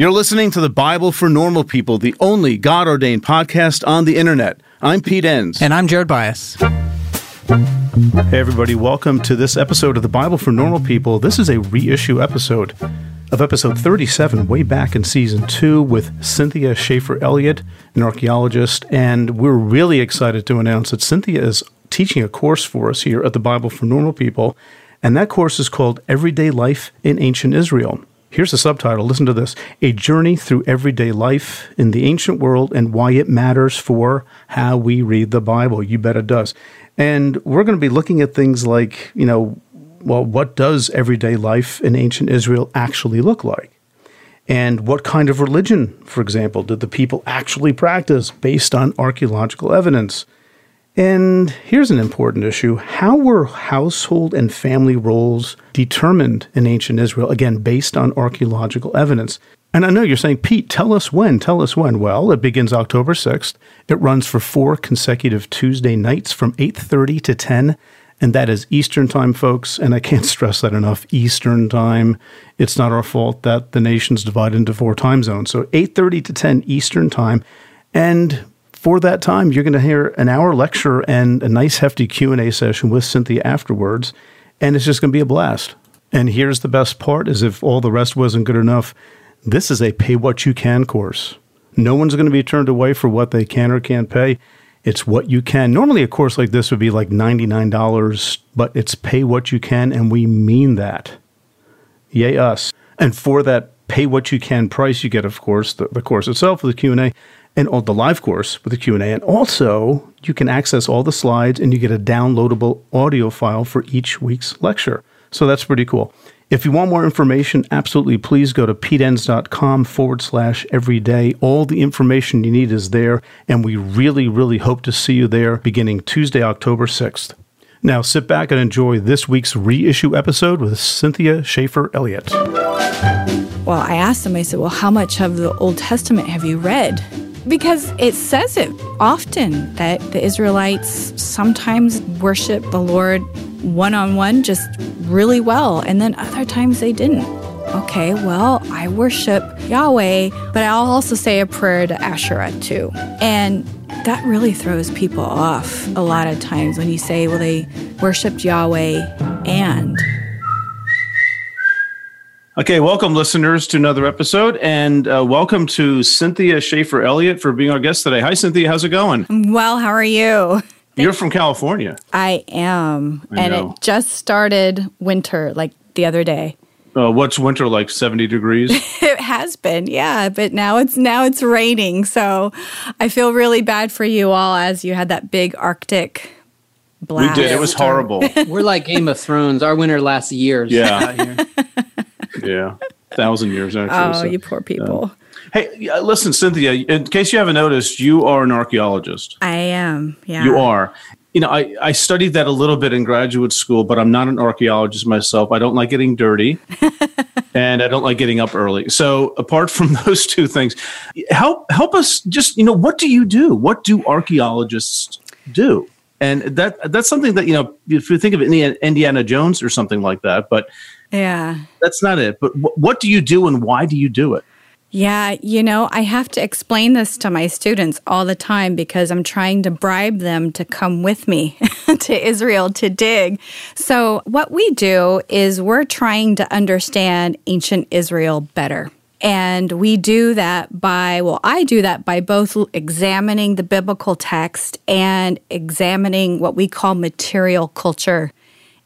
You're listening to the Bible for Normal People, the only God ordained podcast on the internet. I'm Pete Enns. And I'm Jared Byas. Hey, everybody, welcome to this episode of the Bible for Normal People. This is a reissue episode of episode 37, way back in season two, with Cynthia Shafer-Elliott, an archaeologist. And we're really excited to announce that Cynthia is teaching a course for us here at the Bible for Normal People. And that course is called Everyday Life in Ancient Israel. Here's the subtitle. Listen to this A Journey Through Everyday Life in the Ancient World and Why It Matters for How We Read the Bible. You bet it does. And we're going to be looking at things like, you know, well, what does everyday life in ancient Israel actually look like? And what kind of religion, for example, did the people actually practice based on archaeological evidence? And here's an important issue how were household and family roles determined in ancient Israel, again, based on archaeological evidence? And I know you're saying, Pete, tell us when, tell us when. Well, it begins October 6th. It runs for four consecutive Tuesday nights from 8.30 to 10, and that is Eastern time, folks. And I can't stress that enough, Eastern time. It's not our fault that the nation's divided into four time zones. So 8.30 to 10 Eastern time. And for that time, you're going to hear an hour lecture and a nice hefty Q&A session with Cynthia afterwards, and it's just going to be a blast. And here's the best part is if all the rest wasn't good enough, this is a pay what you can course. No one's going to be turned away for what they can or can't pay. It's what you can. Normally, a course like this would be like $99, but it's pay what you can, and we mean that. Yay, us. And for that pay what you can price, you get, of course, the, the course itself with the Q&A, and all the live course with the Q&A and also you can access all the slides and you get a downloadable audio file for each week's lecture. So that's pretty cool. If you want more information, absolutely please go to peteenns.com forward slash everyday. All the information you need is there, and we really, really hope to see you there beginning Tuesday, October 6th. Now sit back and enjoy this week's reissue episode with Cynthia Shafer-Elliott. Well, I asked them, I said, Well, how much of the Old Testament have you read? Because it says it often that the Israelites sometimes worship the Lord one on one just really well, and then other times they didn't. Okay, well, I worship Yahweh, but I'll also say a prayer to Asherah too. And that really throws people off a lot of times when you say, well, they worshiped Yahweh and Okay, welcome listeners to another episode, and uh, welcome to Cynthia Shafer-Elliott for being our guest today. Hi, Cynthia. How's it going? Well, how are you? You're from California. I am, I and know. it just started winter like the other day. Uh, what's winter like? Seventy degrees. it has been, yeah, but now it's now it's raining. So I feel really bad for you all as you had that big Arctic blast. We did. It was horrible. We're like Game of Thrones. Our winter lasts years. Yeah. yeah, thousand years actually. Oh, so, you poor people. Uh, hey, listen, Cynthia. In case you haven't noticed, you are an archaeologist. I am. Yeah, you are. You know, I, I studied that a little bit in graduate school, but I'm not an archaeologist myself. I don't like getting dirty, and I don't like getting up early. So, apart from those two things, help help us. Just you know, what do you do? What do archaeologists do? And that that's something that you know, if you think of Indiana Jones or something like that, but yeah. That's not it. But w- what do you do and why do you do it? Yeah, you know, I have to explain this to my students all the time because I'm trying to bribe them to come with me to Israel to dig. So, what we do is we're trying to understand ancient Israel better. And we do that by, well, I do that by both examining the biblical text and examining what we call material culture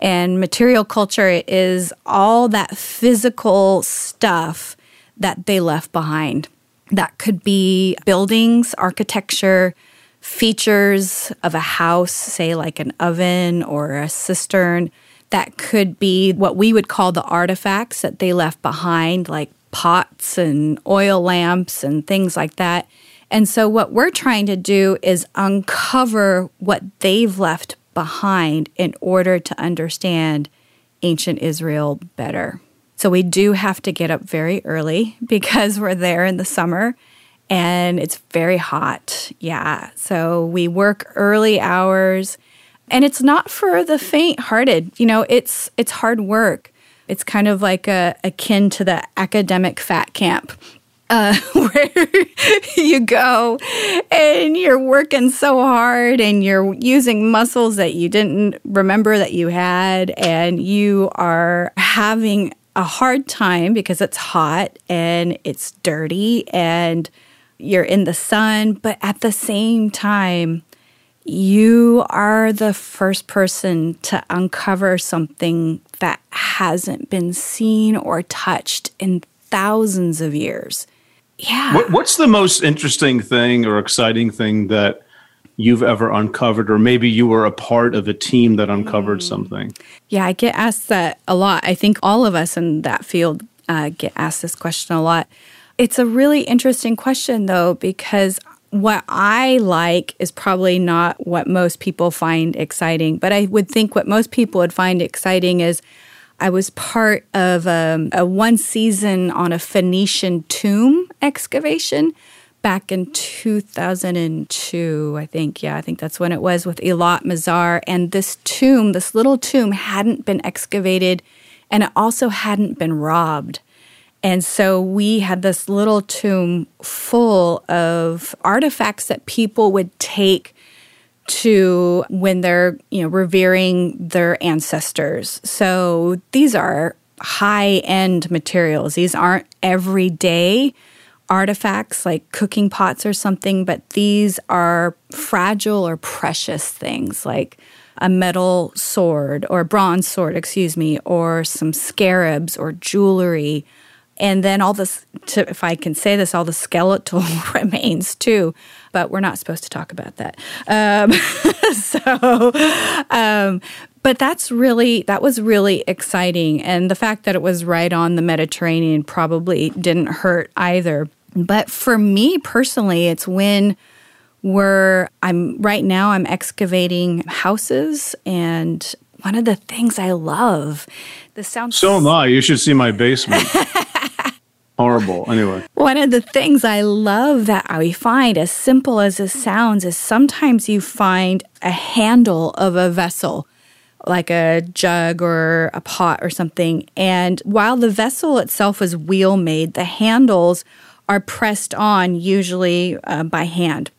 and material culture is all that physical stuff that they left behind. That could be buildings, architecture, features of a house, say like an oven or a cistern. That could be what we would call the artifacts that they left behind, like pots and oil lamps and things like that. And so, what we're trying to do is uncover what they've left behind in order to understand ancient Israel better. So we do have to get up very early because we're there in the summer and it's very hot. Yeah. So we work early hours and it's not for the faint-hearted. You know, it's it's hard work. It's kind of like a, akin to the academic fat camp uh, where you go and you're working so hard and you're using muscles that you didn't remember that you had, and you are having a hard time because it's hot and it's dirty and you're in the sun, but at the same time, you are the first person to uncover something that hasn't been seen or touched in thousands of years. Yeah. What, what's the most interesting thing or exciting thing that you've ever uncovered, or maybe you were a part of a team that uncovered mm. something? Yeah, I get asked that a lot. I think all of us in that field uh, get asked this question a lot. It's a really interesting question, though, because what I like is probably not what most people find exciting, but I would think what most people would find exciting is I was part of um, a one season on a Phoenician tomb excavation back in 2002, I think. Yeah, I think that's when it was with Eilat Mazar. And this tomb, this little tomb, hadn't been excavated and it also hadn't been robbed. And so we had this little tomb full of artifacts that people would take to when they're, you know, revering their ancestors. So these are high end materials. These aren't everyday artifacts like cooking pots or something, but these are fragile or precious things like a metal sword or bronze sword, excuse me, or some scarabs or jewelry and then all this to, if i can say this all the skeletal remains too but we're not supposed to talk about that. Um, so um, but that's really that was really exciting. And the fact that it was right on the mediterranean probably didn't hurt either. But for me personally it's when we're i'm right now i'm excavating houses and one of the things i love this sounds so am i you should see my basement horrible. Anyway, one of the things I love that I find, as simple as it sounds, is sometimes you find a handle of a vessel. Like a jug or a pot or something. And while the vessel itself is wheel made, the handles are pressed on usually uh, by hand.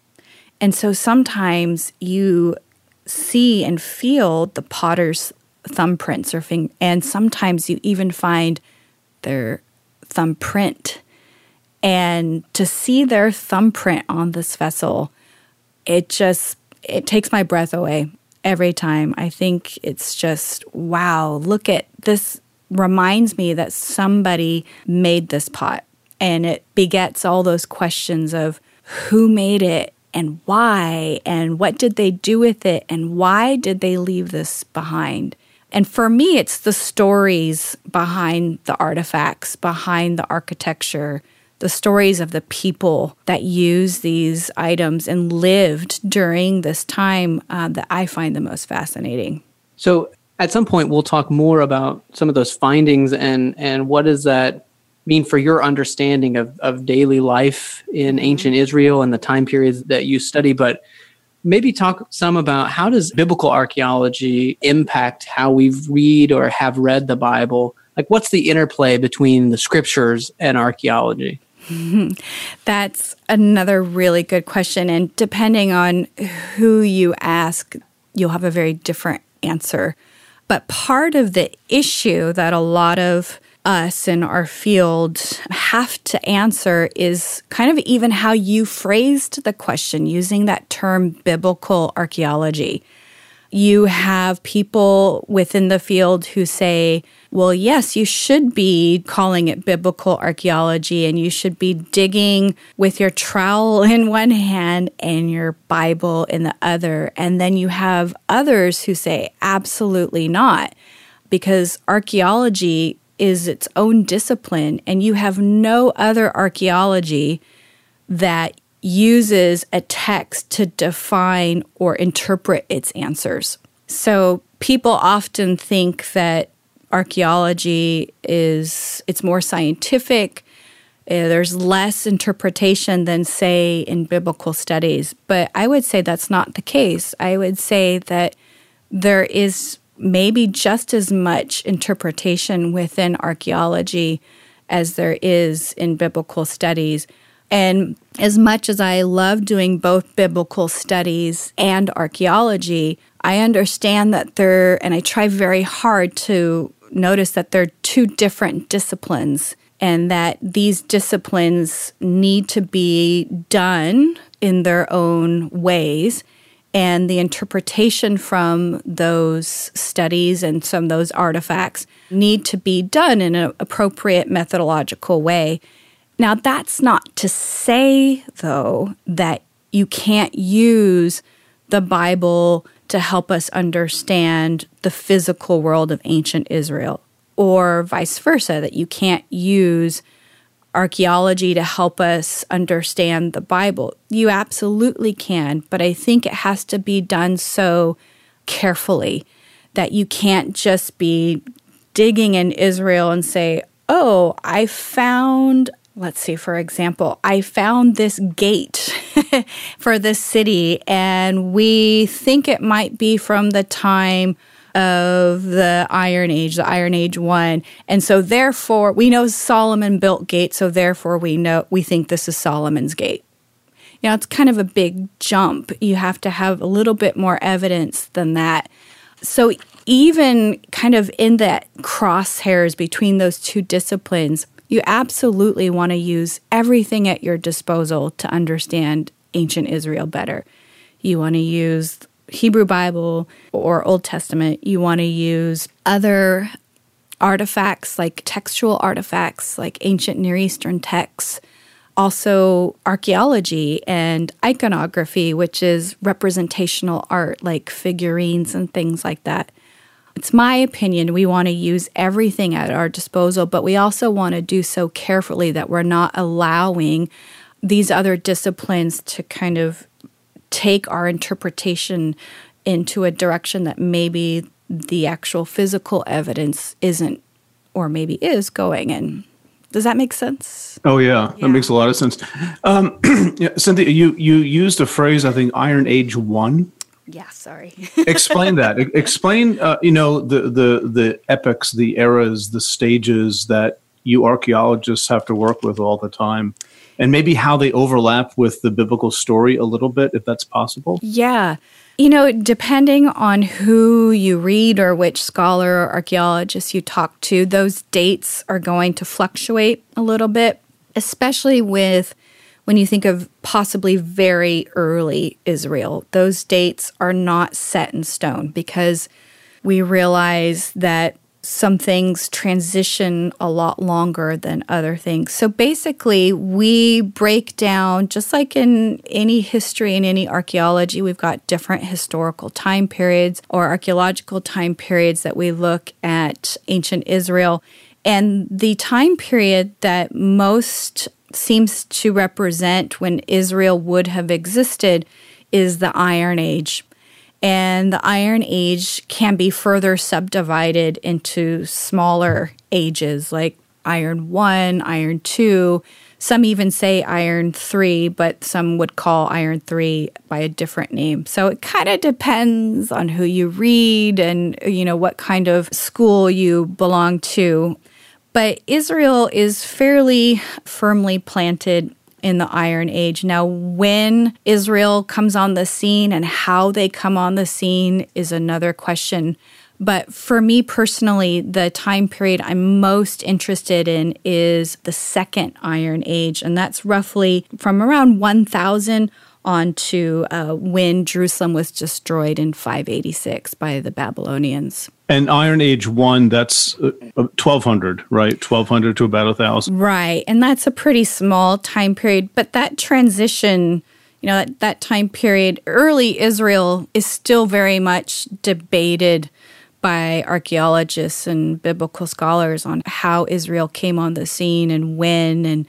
And so sometimes you see and feel the potter's thumbprints or fing- and sometimes you even find their thumbprint. And to see their thumbprint on this vessel, it just it takes my breath away every time. I think it's just wow, look at this reminds me that somebody made this pot and it begets all those questions of who made it and why and what did they do with it and why did they leave this behind and for me, it's the stories behind the artifacts, behind the architecture, the stories of the people that use these items and lived during this time uh, that I find the most fascinating. So, at some point, we'll talk more about some of those findings and, and what does that mean for your understanding of, of daily life in mm-hmm. ancient Israel and the time periods that you study. But maybe talk some about how does biblical archaeology impact how we read or have read the Bible? Like what's the interplay between the scriptures and archaeology? That's another really good question. And depending on who you ask, you'll have a very different answer. But part of the issue that a lot of us in our field have to answer is kind of even how you phrased the question using that term biblical archaeology. You have people within the field who say, well, yes, you should be calling it biblical archaeology and you should be digging with your trowel in one hand and your Bible in the other. And then you have others who say, absolutely not, because archaeology is its own discipline, and you have no other archaeology that uses a text to define or interpret its answers. So people often think that archaeology is it's more scientific uh, there's less interpretation than say in biblical studies but i would say that's not the case i would say that there is maybe just as much interpretation within archaeology as there is in biblical studies. And as much as I love doing both biblical studies and archaeology, I understand that they're, and I try very hard to notice that they're two different disciplines and that these disciplines need to be done in their own ways. And the interpretation from those studies and some of those artifacts need to be done in an appropriate methodological way. Now, that's not to say, though, that you can't use the Bible to help us understand the physical world of ancient Israel, or vice versa, that you can't use archaeology to help us understand the Bible. You absolutely can, but I think it has to be done so carefully that you can't just be digging in Israel and say, oh, I found let's see, for example, I found this gate for this city, and we think it might be from the time of the Iron Age, the Iron Age one. And so therefore we know Solomon built gate, so therefore we know we think this is Solomon's gate. You know, it's kind of a big jump. You have to have a little bit more evidence than that. So even kind of in that crosshairs between those two disciplines, you absolutely want to use everything at your disposal to understand ancient Israel better. You want to use Hebrew Bible or Old Testament. You want to use other artifacts like textual artifacts like ancient Near Eastern texts. Also, archaeology and iconography, which is representational art like figurines and things like that. It's my opinion we want to use everything at our disposal, but we also want to do so carefully that we're not allowing these other disciplines to kind of take our interpretation into a direction that maybe the actual physical evidence isn't or maybe is going in. Does that make sense? Oh yeah, yeah. that makes a lot of sense. Um, yeah, Cynthia, you you used a phrase I think Iron Age one yeah sorry explain that explain uh, you know the the the epochs the eras the stages that you archaeologists have to work with all the time and maybe how they overlap with the biblical story a little bit if that's possible? Yeah. You know depending on who you read or which scholar or archaeologist you talk to those dates are going to fluctuate a little bit especially with when you think of possibly very early Israel, those dates are not set in stone because we realize that some things transition a lot longer than other things. So basically, we break down, just like in any history and any archaeology, we've got different historical time periods or archaeological time periods that we look at ancient Israel. And the time period that most seems to represent when Israel would have existed is the Iron Age. And the Iron Age can be further subdivided into smaller ages like Iron 1, Iron 2. Some even say Iron 3, but some would call Iron 3 by a different name. So it kind of depends on who you read and you know what kind of school you belong to. But Israel is fairly firmly planted in the Iron Age. Now, when Israel comes on the scene and how they come on the scene is another question. But for me personally, the time period I'm most interested in is the Second Iron Age, and that's roughly from around 1000 on to uh, when Jerusalem was destroyed in 586 by the Babylonians. And Iron Age 1, that's uh, 1200, right? 1200 to about a 1000. Right. And that's a pretty small time period. But that transition, you know, that, that time period, early Israel is still very much debated by archaeologists and biblical scholars on how Israel came on the scene and when and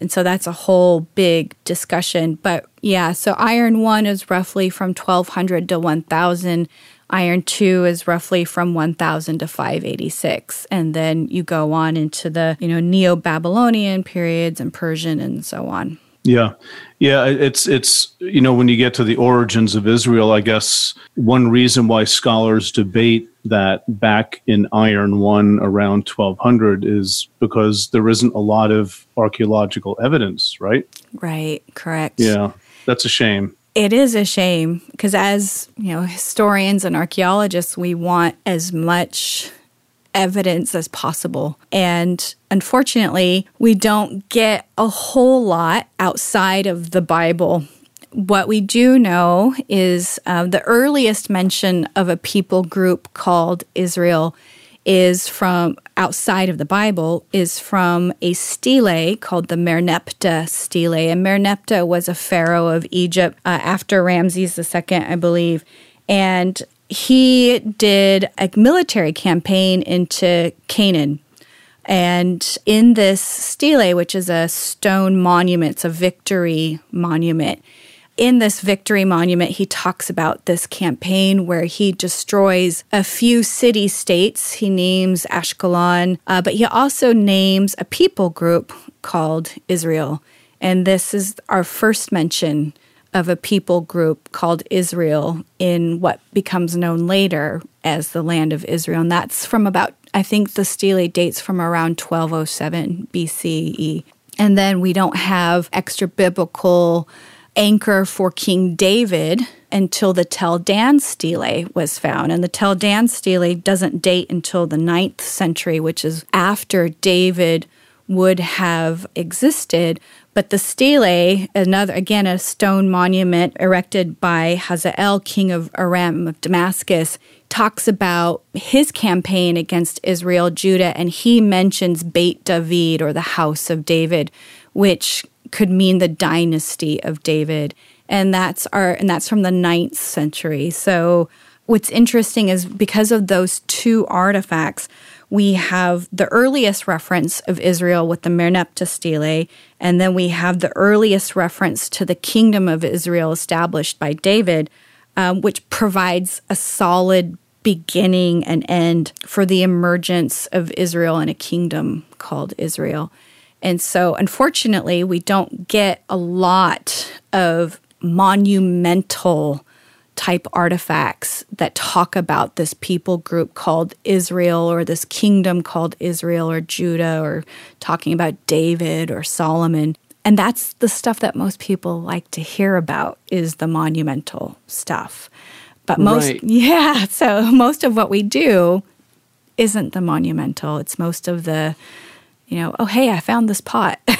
and so that's a whole big discussion. But yeah, so iron 1 is roughly from 1200 to 1000. Iron 2 is roughly from 1000 to 586. And then you go on into the, you know, Neo-Babylonian periods and Persian and so on. Yeah. Yeah, it's it's you know when you get to the origins of Israel, I guess one reason why scholars debate that back in Iron 1 around 1200 is because there isn't a lot of archaeological evidence, right? Right, correct. Yeah, that's a shame. It is a shame because, as you know, historians and archaeologists, we want as much evidence as possible. And unfortunately, we don't get a whole lot outside of the Bible. What we do know is uh, the earliest mention of a people group called Israel is from outside of the Bible is from a stele called the Merneptah stele. And Merneptah was a pharaoh of Egypt uh, after Ramses II, I believe. And he did a military campaign into Canaan. And in this stele, which is a stone monument, it's a victory monument, in this victory monument, he talks about this campaign where he destroys a few city states. He names Ashkelon, uh, but he also names a people group called Israel. And this is our first mention of a people group called Israel in what becomes known later as the land of Israel. And that's from about, I think the stele dates from around 1207 BCE. And then we don't have extra biblical anchor for King David until the Tel Dan stele was found. And the Tel Dan stele doesn't date until the ninth century, which is after David would have existed. But the stele, another again a stone monument erected by Hazael, king of Aram of Damascus, talks about his campaign against Israel, Judah, and he mentions Beit David or the house of David, which could mean the dynasty of David. And that's our and that's from the ninth century. So what's interesting is because of those two artifacts, we have the earliest reference of Israel with the Merneptah stele, and then we have the earliest reference to the kingdom of Israel established by David, um, which provides a solid beginning and end for the emergence of Israel and a kingdom called Israel. And so, unfortunately, we don't get a lot of monumental type artifacts that talk about this people group called Israel or this kingdom called Israel or Judah or talking about David or Solomon. And that's the stuff that most people like to hear about is the monumental stuff. But most right. yeah, so most of what we do isn't the monumental. It's most of the you know, oh hey, I found this pot.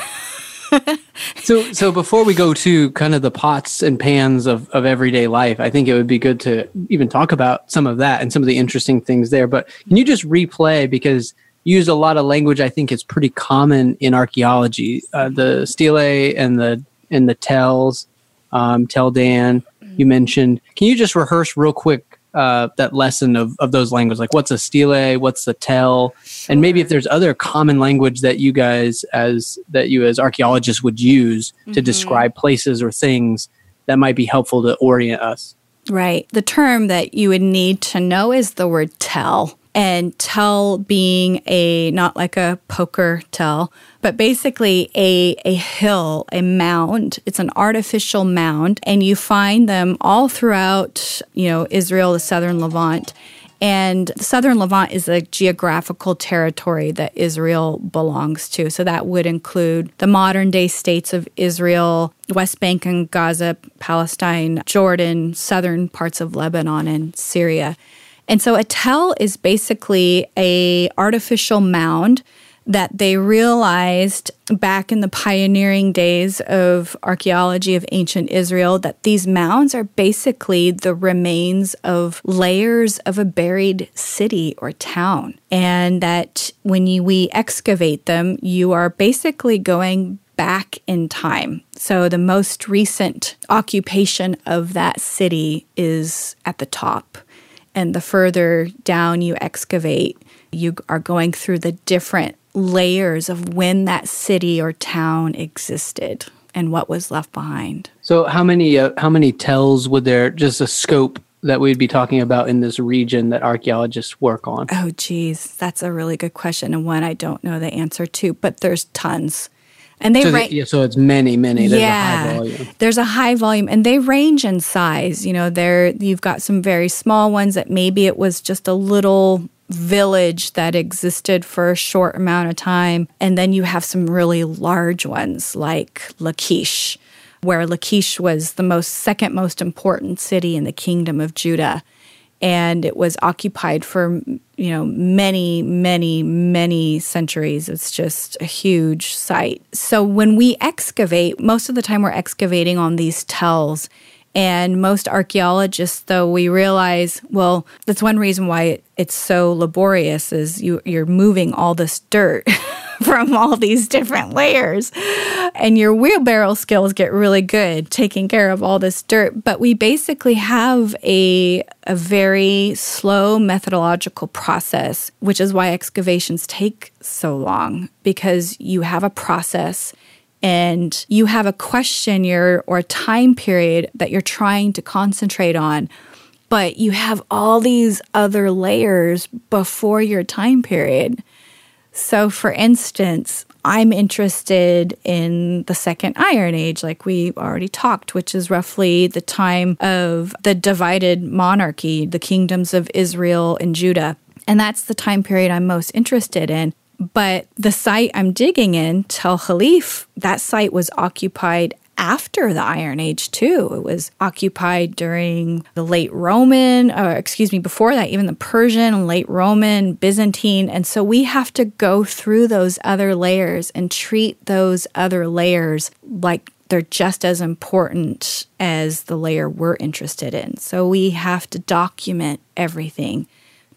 so so before we go to kind of the pots and pans of, of everyday life, I think it would be good to even talk about some of that and some of the interesting things there. But can you just replay because you use a lot of language I think is pretty common in archaeology. Uh, the stele and the and the tells, um, Tel Dan you mentioned. Can you just rehearse real quick uh, that lesson of, of those languages like what's a stele what's a tell? And maybe if there's other common language that you guys as that you as archaeologists would use mm-hmm. to describe places or things that might be helpful to orient us. Right. The term that you would need to know is the word tell and tell being a not like a poker tell but basically a a hill a mound it's an artificial mound and you find them all throughout you know Israel the southern Levant and the southern Levant is a geographical territory that Israel belongs to. So that would include the modern day states of Israel, West Bank and Gaza, Palestine, Jordan, southern parts of Lebanon, and Syria. And so a tell is basically a artificial mound that they realized back in the pioneering days of archaeology of ancient Israel that these mounds are basically the remains of layers of a buried city or town. And that when you, we excavate them, you are basically going back in time. So the most recent occupation of that city is at the top. And the further down you excavate, you are going through the different layers of when that city or town existed and what was left behind. So, how many uh, how many tells would there just a scope that we'd be talking about in this region that archaeologists work on? Oh, geez, that's a really good question and one I don't know the answer to. But there's tons. And they so, ra- the, yeah, so it's many, many. There's yeah, a high volume. There's a high volume and they range in size. You know, there you've got some very small ones that maybe it was just a little village that existed for a short amount of time. And then you have some really large ones like Lachish, where Lachish was the most second most important city in the kingdom of Judah and it was occupied for you know many many many centuries. It's just a huge site. So when we excavate most of the time we're excavating on these tells and most archaeologists though we realize well that's one reason why it's so laborious is you, you're moving all this dirt from all these different layers. And your wheelbarrow skills get really good taking care of all this dirt. But we basically have a, a very slow methodological process, which is why excavations take so long because you have a process and you have a question your or a time period that you're trying to concentrate on but you have all these other layers before your time period so, for instance, I'm interested in the Second Iron Age, like we already talked, which is roughly the time of the divided monarchy, the kingdoms of Israel and Judah. And that's the time period I'm most interested in. But the site I'm digging in, Tel Halif, that site was occupied after the Iron Age, too. It was occupied during the late Roman, or excuse me, before that, even the Persian, late Roman, Byzantine. And so we have to go through those other layers and treat those other layers like they're just as important as the layer we're interested in. So we have to document everything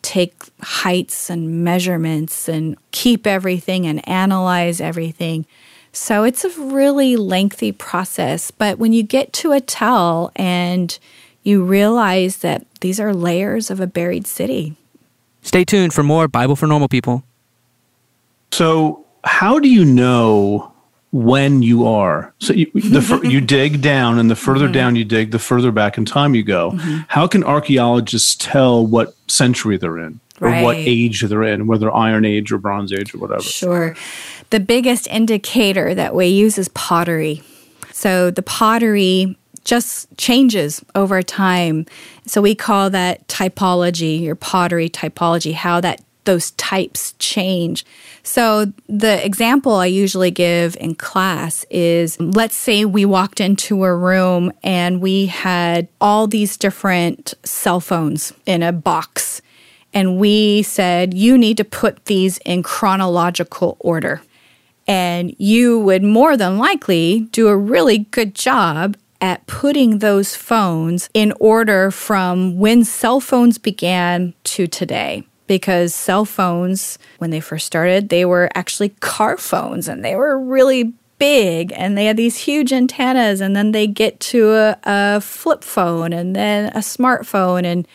take heights and measurements and keep everything and analyze everything. So it's a really lengthy process. But when you get to a tell and you realize that these are layers of a buried city. Stay tuned for more Bible for Normal People. So, how do you know when you are? So, you, the, you dig down, and the further mm-hmm. down you dig, the further back in time you go. Mm-hmm. How can archaeologists tell what century they're in? or right. what age they're in, whether Iron Age or Bronze Age or whatever. Sure. The biggest indicator that we use is pottery. So the pottery just changes over time. So we call that typology, your pottery typology, how that those types change. So, the example I usually give in class is let's say we walked into a room and we had all these different cell phones in a box and we said, you need to put these in chronological order. And you would more than likely do a really good job at putting those phones in order from when cell phones began to today. Because cell phones, when they first started, they were actually car phones and they were really big and they had these huge antennas. And then they get to a, a flip phone and then a smartphone. And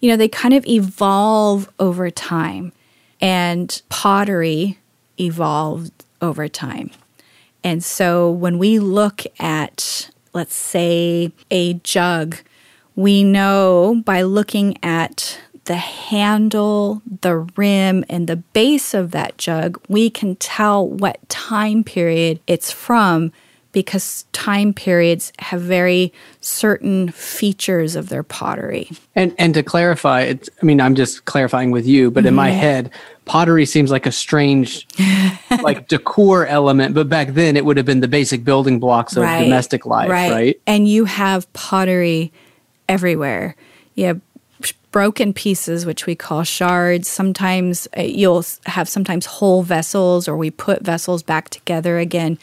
you know, they kind of evolve over time. And pottery evolved over time. And so when we look at, let's say, a jug, we know by looking at the handle, the rim, and the base of that jug, we can tell what time period it's from because time periods have very certain features of their pottery. And and to clarify, it's I mean I'm just clarifying with you, but in my mm-hmm. head, pottery seems like a strange like decor element, but back then it would have been the basic building blocks of right, domestic life, right. right? And you have pottery everywhere. You have broken pieces which we call shards sometimes uh, you'll have sometimes whole vessels or we put vessels back together again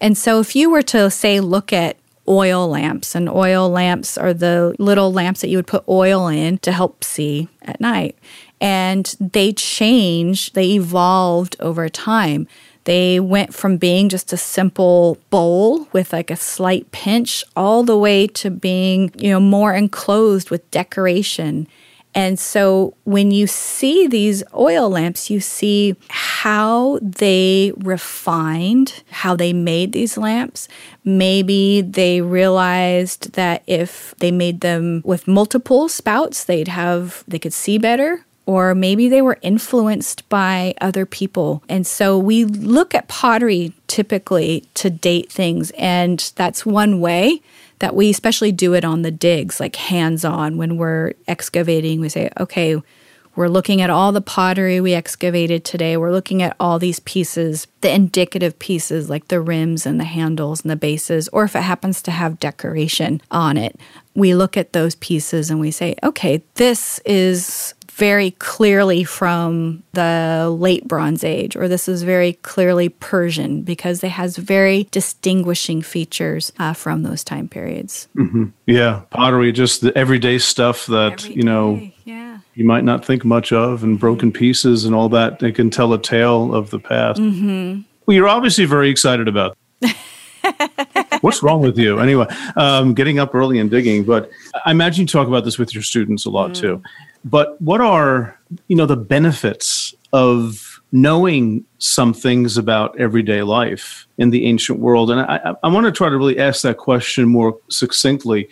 and so if you were to say, look at oil lamps, and oil lamps are the little lamps that you would put oil in to help see at night. And they changed, they evolved over time. They went from being just a simple bowl with like a slight pinch all the way to being, you know, more enclosed with decoration and so when you see these oil lamps, you see how they refined how they made these lamps. Maybe they realized that if they made them with multiple spouts, they'd have they could see better or maybe they were influenced by other people. And so we look at pottery typically to date things, and that's one way that we especially do it on the digs, like hands on when we're excavating. We say, okay, we're looking at all the pottery we excavated today. We're looking at all these pieces, the indicative pieces like the rims and the handles and the bases, or if it happens to have decoration on it. We look at those pieces and we say, okay, this is very clearly from the late Bronze Age, or this is very clearly Persian because it has very distinguishing features uh, from those time periods. Mm-hmm. Yeah, pottery, just the everyday stuff that, Every you know, yeah. you might not think much of, and broken pieces and all that. They can tell a tale of the past. Mm-hmm. Well, you're obviously very excited about. What's wrong with you? Anyway, um, getting up early and digging. But I imagine you talk about this with your students a lot too. But what are you know the benefits of knowing some things about everyday life in the ancient world? And I, I, want to try to really ask that question more succinctly.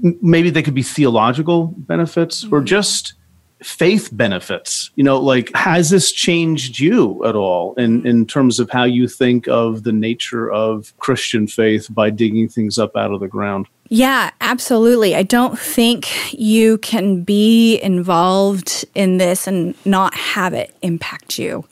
Maybe they could be theological benefits or mm. just faith benefits you know like has this changed you at all in in terms of how you think of the nature of christian faith by digging things up out of the ground Yeah, absolutely. I don't think you can be involved in this and not have it impact you.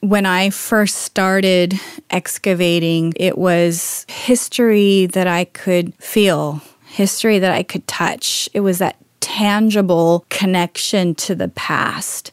When I first started excavating, it was history that I could feel, history that I could touch. It was that tangible connection to the past.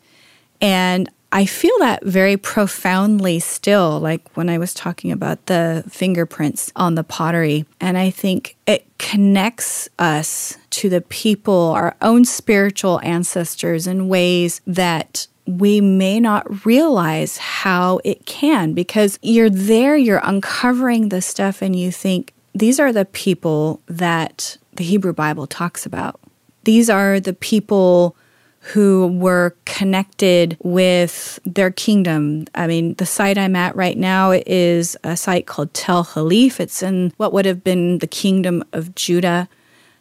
And I feel that very profoundly still, like when I was talking about the fingerprints on the pottery. And I think it connects us to the people, our own spiritual ancestors, in ways that we may not realize how it can because you're there, you're uncovering the stuff, and you think, these are the people that the Hebrew Bible talks about. These are the people who were connected with their kingdom. I mean, the site I'm at right now is a site called Tel Halif. It's in what would have been the kingdom of Judah.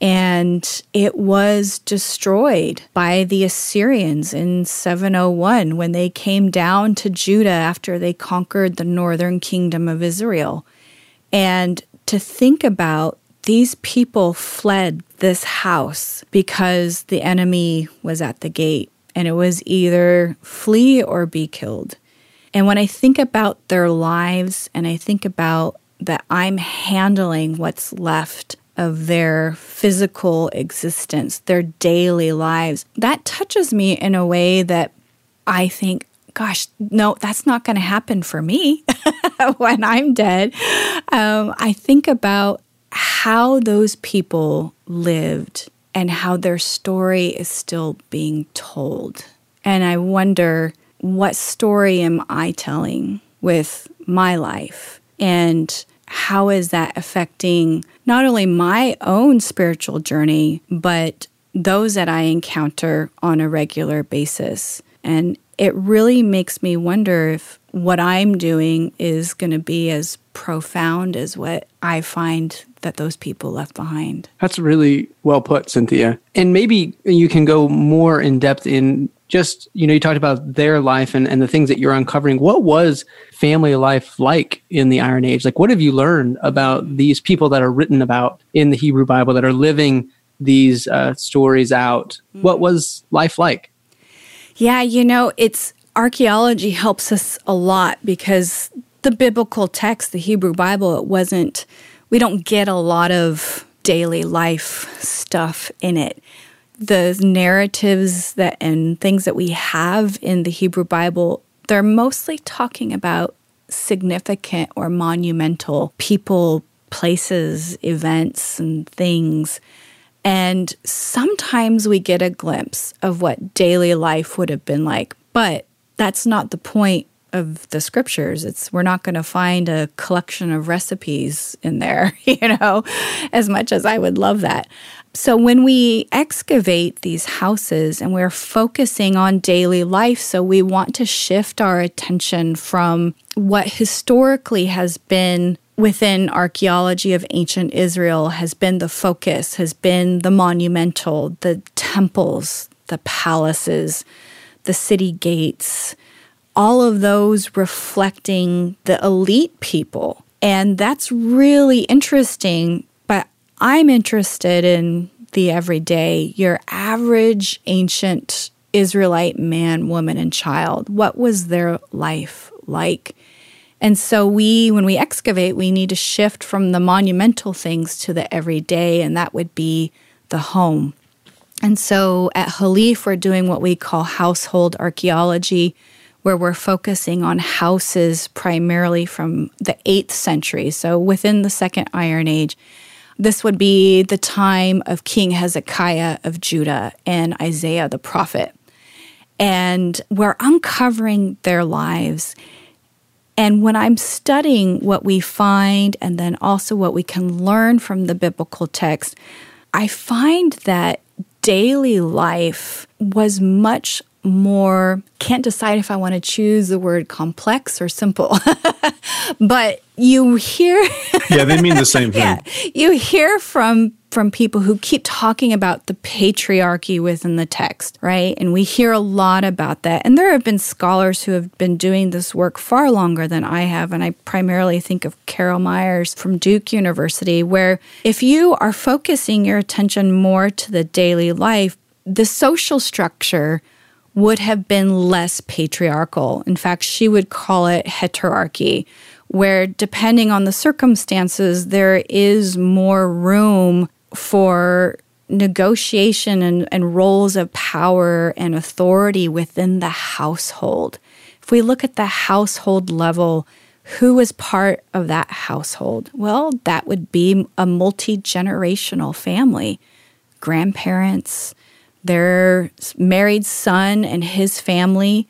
And it was destroyed by the Assyrians in 701 when they came down to Judah after they conquered the northern kingdom of Israel. And to think about these people fled this house because the enemy was at the gate and it was either flee or be killed. And when I think about their lives and I think about that I'm handling what's left of their physical existence, their daily lives, that touches me in a way that I think, gosh, no, that's not going to happen for me when I'm dead. Um, I think about how those people lived and how their story is still being told. And I wonder what story am I telling with my life? And how is that affecting not only my own spiritual journey, but those that I encounter on a regular basis? And it really makes me wonder if what I'm doing is going to be as profound as what I find that those people left behind. That's really well put, Cynthia. And maybe you can go more in depth in just, you know, you talked about their life and, and the things that you're uncovering. What was family life like in the Iron Age? Like, what have you learned about these people that are written about in the Hebrew Bible that are living these uh, stories out? What was life like? Yeah, you know, it's archaeology helps us a lot because the biblical text, the Hebrew Bible, it wasn't, we don't get a lot of daily life stuff in it. The narratives that and things that we have in the Hebrew Bible, they're mostly talking about significant or monumental people, places, events, and things. And sometimes we get a glimpse of what daily life would have been like, but that's not the point of the scriptures. It's we're not going to find a collection of recipes in there, you know, as much as I would love that. So when we excavate these houses and we're focusing on daily life, so we want to shift our attention from what historically has been within archaeology of ancient Israel has been the focus, has been the monumental, the temples, the palaces, the city gates, all of those reflecting the elite people. And that's really interesting. But I'm interested in the everyday, your average ancient Israelite man, woman, and child. What was their life like? And so we when we excavate, we need to shift from the monumental things to the everyday and that would be the home. And so at Halif we're doing what we call household archaeology where we're focusing on houses primarily from the 8th century, so within the second iron age. This would be the time of King Hezekiah of Judah and Isaiah the prophet. And we're uncovering their lives and when I'm studying what we find and then also what we can learn from the biblical text, I find that daily life was much more can't decide if I want to choose the word complex or simple. but you hear Yeah, they mean the same thing. Yeah, you hear from from people who keep talking about the patriarchy within the text, right? And we hear a lot about that. And there have been scholars who have been doing this work far longer than I have. And I primarily think of Carol Meyers from Duke University, where if you are focusing your attention more to the daily life, the social structure would have been less patriarchal. In fact, she would call it heterarchy, where depending on the circumstances, there is more room for negotiation and, and roles of power and authority within the household. If we look at the household level, who is part of that household? Well, that would be a multi generational family grandparents, their married son and his family.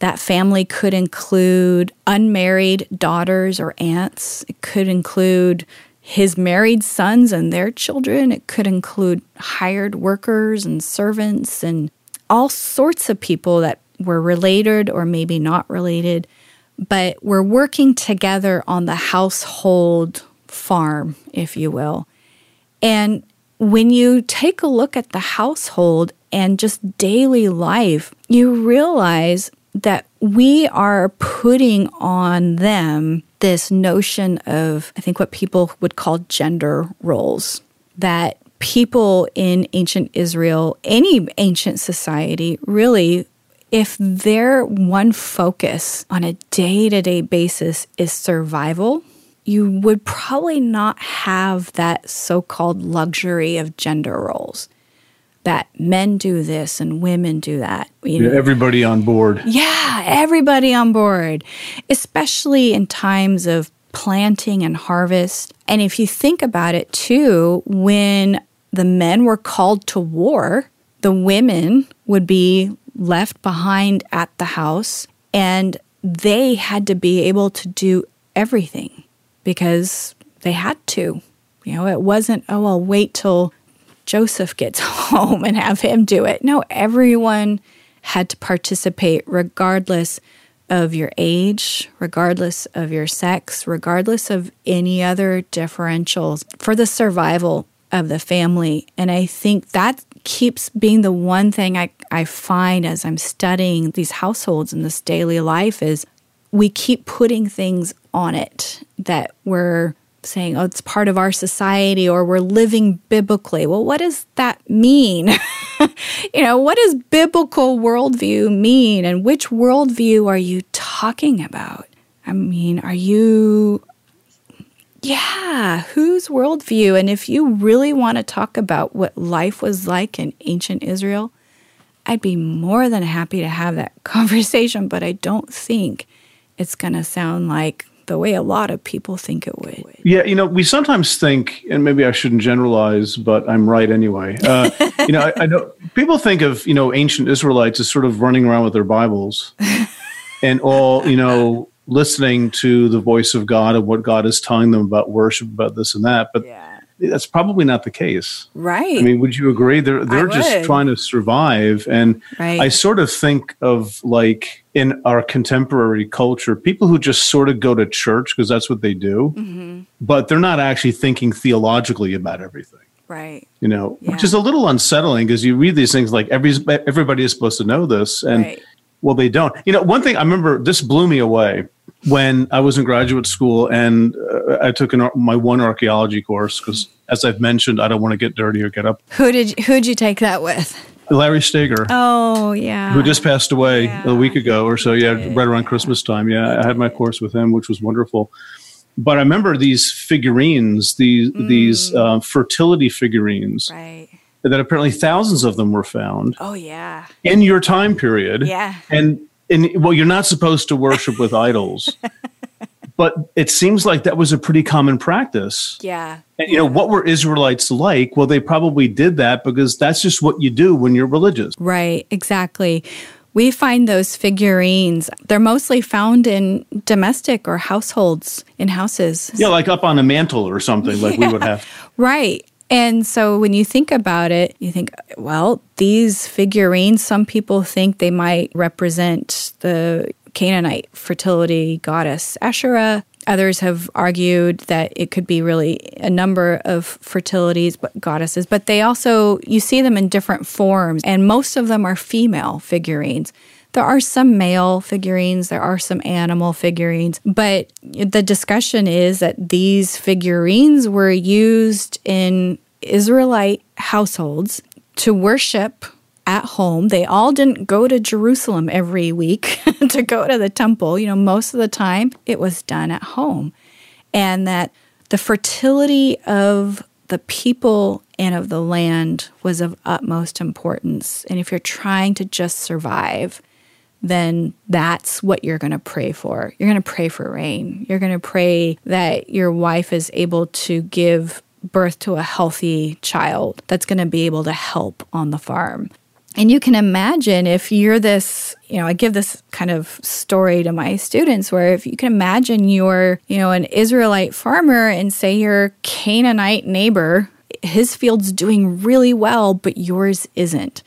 That family could include unmarried daughters or aunts. It could include his married sons and their children. It could include hired workers and servants and all sorts of people that were related or maybe not related, but were working together on the household farm, if you will. And when you take a look at the household and just daily life, you realize that we are putting on them this notion of, I think, what people would call gender roles. That people in ancient Israel, any ancient society, really, if their one focus on a day to day basis is survival, you would probably not have that so called luxury of gender roles that men do this and women do that. You know? everybody on board. Yeah, everybody on board, especially in times of planting and harvest. And if you think about it too, when the men were called to war, the women would be left behind at the house and they had to be able to do everything because they had to. You know, it wasn't, oh, I'll wait till Joseph gets home and have him do it. No, everyone had to participate regardless of your age, regardless of your sex, regardless of any other differentials for the survival of the family. And I think that keeps being the one thing I, I find as I'm studying these households and this daily life is we keep putting things on it that we're saying, oh, it's part of our society or we're living biblically. Well, what does that mean? you know, what does biblical worldview mean? And which worldview are you talking about? I mean, are you, yeah, whose worldview? And if you really want to talk about what life was like in ancient Israel, I'd be more than happy to have that conversation, but I don't think it's going to sound like the way a lot of people think it would. Yeah, you know, we sometimes think, and maybe I shouldn't generalize, but I'm right anyway. Uh, you know, I, I, know people think of you know ancient Israelites as sort of running around with their Bibles and all you know listening to the voice of God and what God is telling them about worship, about this and that, but. Yeah that's probably not the case. Right. I mean, would you agree? They're they're just trying to survive. And right. I sort of think of like in our contemporary culture, people who just sort of go to church because that's what they do, mm-hmm. but they're not actually thinking theologically about everything. Right. You know, yeah. which is a little unsettling because you read these things like every everybody is supposed to know this and right. Well, they don't. You know, one thing I remember this blew me away when I was in graduate school and uh, I took an, my one archaeology course because, as I've mentioned, I don't want to get dirty or get up. Who did who'd you take that with? Larry Stager. Oh yeah, who just passed away Yeah. a week ago or so. Yeah, right around Christmas time. Yeah, I had my course with him, which was wonderful. But I remember these figurines, these these uh, fertility figurines, right. that apparently thousands of them were found Oh yeah, in your time period. Yeah. and and well, you're not supposed to worship with idols, but it seems like that was a pretty common practice. yeah. And, you know, what were Israelites like? Well, they probably did that because that's just what you do when you're religious. Right, exactly. We find those figurines. They're mostly found in domestic or households, in houses. Yeah, like up on a mantle or something, like we would have. Right. And so when you think about it, you think, well, these figurines, some people think they might represent the Canaanite fertility goddess Asherah. Others have argued that it could be really a number of fertilities but goddesses, but they also you see them in different forms and most of them are female figurines. There are some male figurines, there are some animal figurines, but the discussion is that these figurines were used in Israelite households to worship at home. They all didn't go to Jerusalem every week to go to the temple. You know, most of the time it was done at home. And that the fertility of the people and of the land was of utmost importance. And if you're trying to just survive, then that's what you're going to pray for. You're going to pray for rain. You're going to pray that your wife is able to give birth to a healthy child that's going to be able to help on the farm. And you can imagine if you're this, you know, I give this kind of story to my students where if you can imagine you're, you know, an Israelite farmer and say your Canaanite neighbor, his field's doing really well, but yours isn't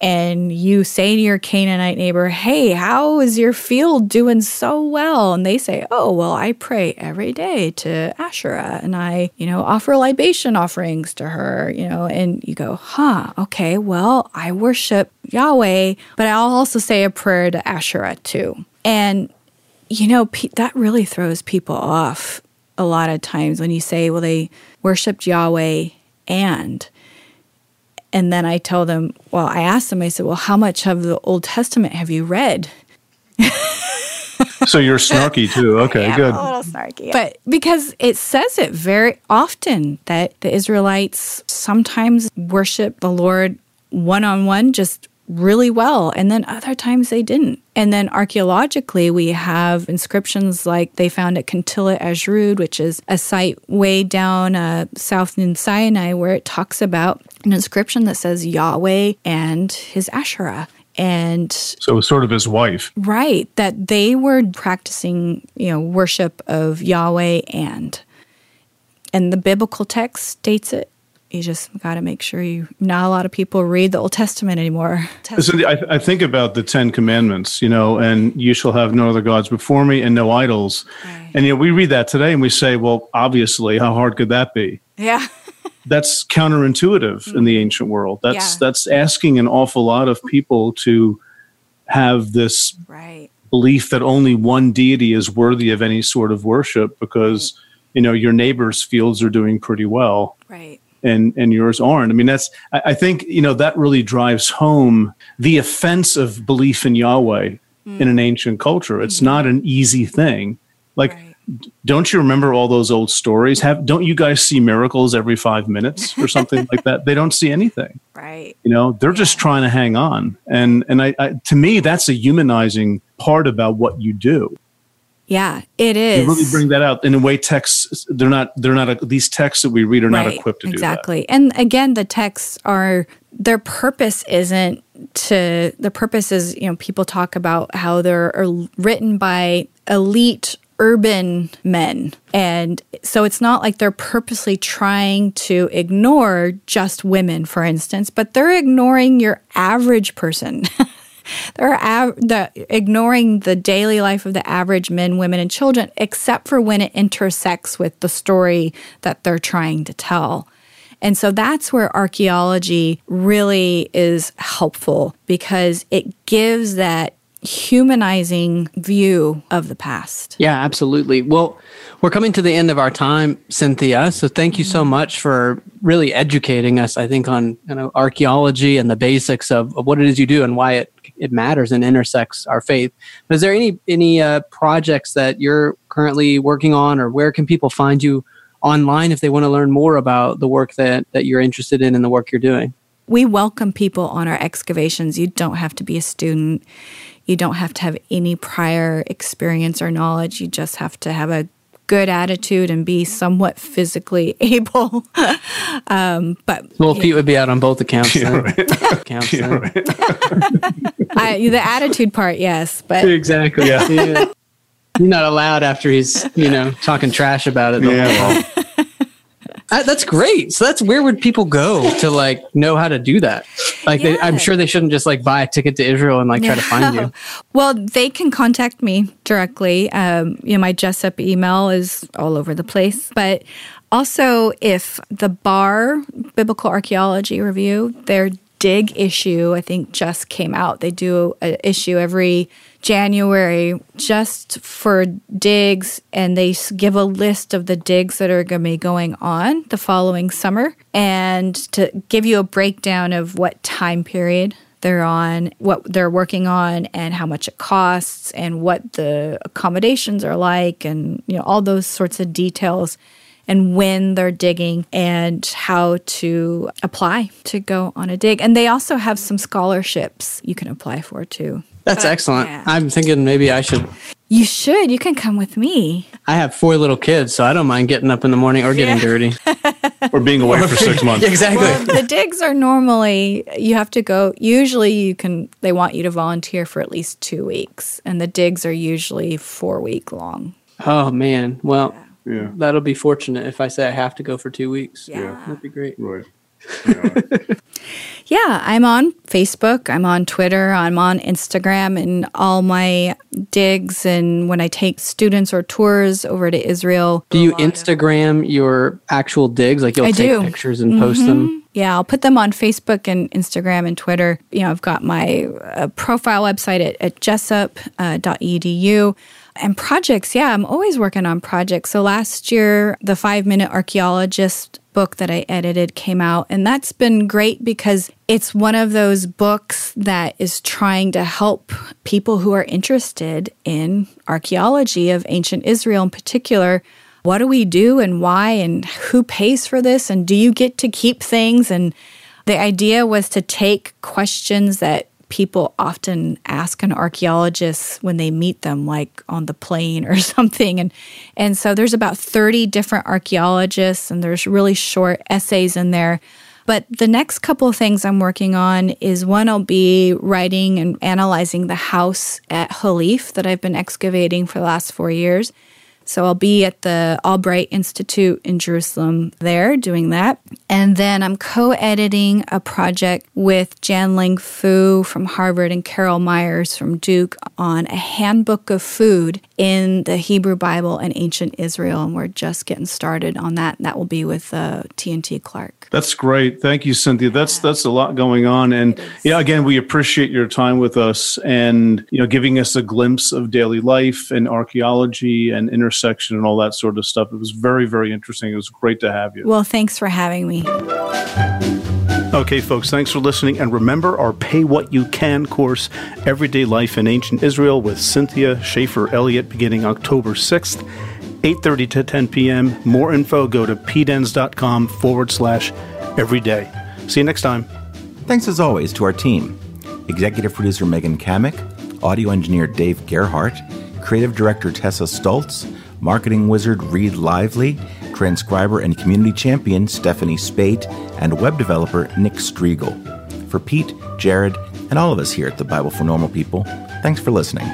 and you say to your Canaanite neighbor, Hey, how is your field doing so well? And they say, Oh, well, I pray every day to Asherah and I, you know, offer libation offerings to her, you know, and you go, Huh, okay, well, I worship Yahweh, but I'll also say a prayer to Asherah too. And, you know, that really throws people off a lot of times when you say, Well, they worshiped Yahweh and and then I tell them, well, I asked them, I said, well, how much of the Old Testament have you read? So you're snarky too. Okay, Yeah, good. A little snarky. But because it says it very often that the Israelites sometimes worship the Lord one on one just really well, and then other times they didn't. And then archaeologically, we have inscriptions like they found at Kuntillet Ajrud, which is a site way down uh, south in Sinai, where it talks about an inscription that says Yahweh and his Asherah. And So sort of his wife. Right, that they were practicing, you know, worship of Yahweh and and the biblical text states it. You just got to make sure you. Not a lot of people read the Old Testament anymore. So I, I think about the Ten Commandments, you know, and you shall have no other gods before me and no idols. Right. And you know, we read that today and we say, well, obviously, how hard could that be? Yeah, That's counterintuitive in the ancient world. That's Yeah. that's asking an awful lot of people to have this right. belief that only one deity is worthy of any sort of worship because you know your neighbor's fields are doing pretty well Right. And and yours aren't. I mean, that's I, I think you know that really drives home the offense of belief in Yahweh hmm. in an ancient culture. It's not an easy thing. Like, Right. don't you remember all those old stories? Have don't you guys see miracles every five minutes or something like that? They don't see anything. Right. You know, they're just trying to hang on. And and I, I to me, that's a humanizing part about what you do. Yeah, it is. You really bring that out in a way. Texts they're not they're not these texts that we read are not equipped to do exactly. And again, the texts are their purpose isn't to the purpose is you know people talk about how they're written by elite urban men and so it's not like they're purposely trying to ignore just women for instance but they're ignoring your average person they're av- the, ignoring the daily life of the average men, women, and children, except for when it intersects with the story that they're trying to tell. And so that's where archaeology really is helpful because it gives that humanizing view of the past. Yeah, absolutely. Well, we're coming to the end of our time, Cynthia. So thank you so mm-hmm. much for really educating us, I think, on you know, archaeology and the basics of, of what it is you do and why it, it matters and intersects our faith. But is there any, any uh, projects that you're currently working on or where can people find you online if they want to learn more about the work that, that you're interested in and the work you're doing? We welcome people on our excavations. You don't have to be a student. You don't have to have any prior experience or knowledge. You just have to have a good attitude and be somewhat physically able. um, but well, Pete would be out on both accounts. Yeah, right. accounts yeah, right. I, the attitude part, yes, but exactly. Yeah. yeah. You're not allowed after he's you know talking trash about it. yeah. Uh, that's great. So that's where would people go to like know how to do that? Like, yeah. they, I'm sure they shouldn't just like buy a ticket to Israel and like try to find you. Well, they can contact me directly. Um, you know, my Jessup email is all over the place, but also if the Bar Biblical Archaeology Review, their dig issue, I think just came out. They do an issue every January just for digs, and they give a list of the digs that are going to be going on the following summer and to give you a breakdown of what time period they're on, what they're working on, and how much it costs, and what the accommodations are like, and you know all those sorts of details and when they're digging and how to apply to go on a dig. And they also have some scholarships you can apply for too. That's but, excellent. Yeah. I'm thinking maybe I should. You should. You can come with me. I have four little kids, so I don't mind getting up in the morning or getting yeah. dirty. or being away for six months. exactly. Well, the digs are normally, you have to go, usually you can, they want you to volunteer for at least two weeks, and the digs are usually four week long. Oh, man. Well, yeah. yeah. That'll be fortunate if I say I have to go for two weeks. Yeah. That'd be great. Right. yeah, I'm on Facebook, I'm on Twitter, I'm on Instagram, and all my digs. And when I take students or tours over to Israel, do you Instagram your actual digs? Like you'll I take do. pictures and mm-hmm. post them? Yeah, I'll put them on Facebook and Instagram and Twitter. You know, I've got my uh, profile website at, at jessup.edu. Uh, and projects, yeah, I'm always working on projects. So last year, the Five Minute Archaeologist book that I edited came out, and that's been great because it's one of those books that is trying to help people who are interested in archaeology of ancient Israel in particular. What do we do and why, and who pays for this, and do you get to keep things? And the idea was to take questions that people often ask an archaeologist when they meet them like on the plane or something. And and so there's about 30 different archaeologists and there's really short essays in there. But the next couple of things I'm working on is one I'll be writing and analyzing the house at Halif that I've been excavating for the last 4 years so I'll be at the Albright Institute in Jerusalem there doing that. And then I'm co editing a project with Janling Fu from Harvard and Carol Meyers from Duke on a handbook of food in the Hebrew Bible and ancient Israel. And we're just getting started on that. That will be with uh, T&T Clark. That's great. Thank you, Cynthia. That's that's a lot going on. And yeah, again, we appreciate your time with us and you know giving us a glimpse of daily life and archaeology and inter intersection and all that sort of stuff. It was very, very interesting. It was great to have you. Well, thanks for having me. Okay, folks, thanks for listening. And remember our Pay What You Can course, Everyday Life in Ancient Israel with Cynthia Shafer-Elliott, beginning October 6th, 8.30 to 10 p.m. More info, go to peteenns.com forward slash everyday. See you next time. Thanks as always to our team. Executive producer Megan Cammack, audio engineer Dave Gerhart, creative director Tessa Stoltz, marketing wizard Reed Lively, transcriber and community champion Stephanie Spate, and web developer Nick Striegel. For Pete, Jared, and all of us here at the Bible for Normal People, thanks for listening.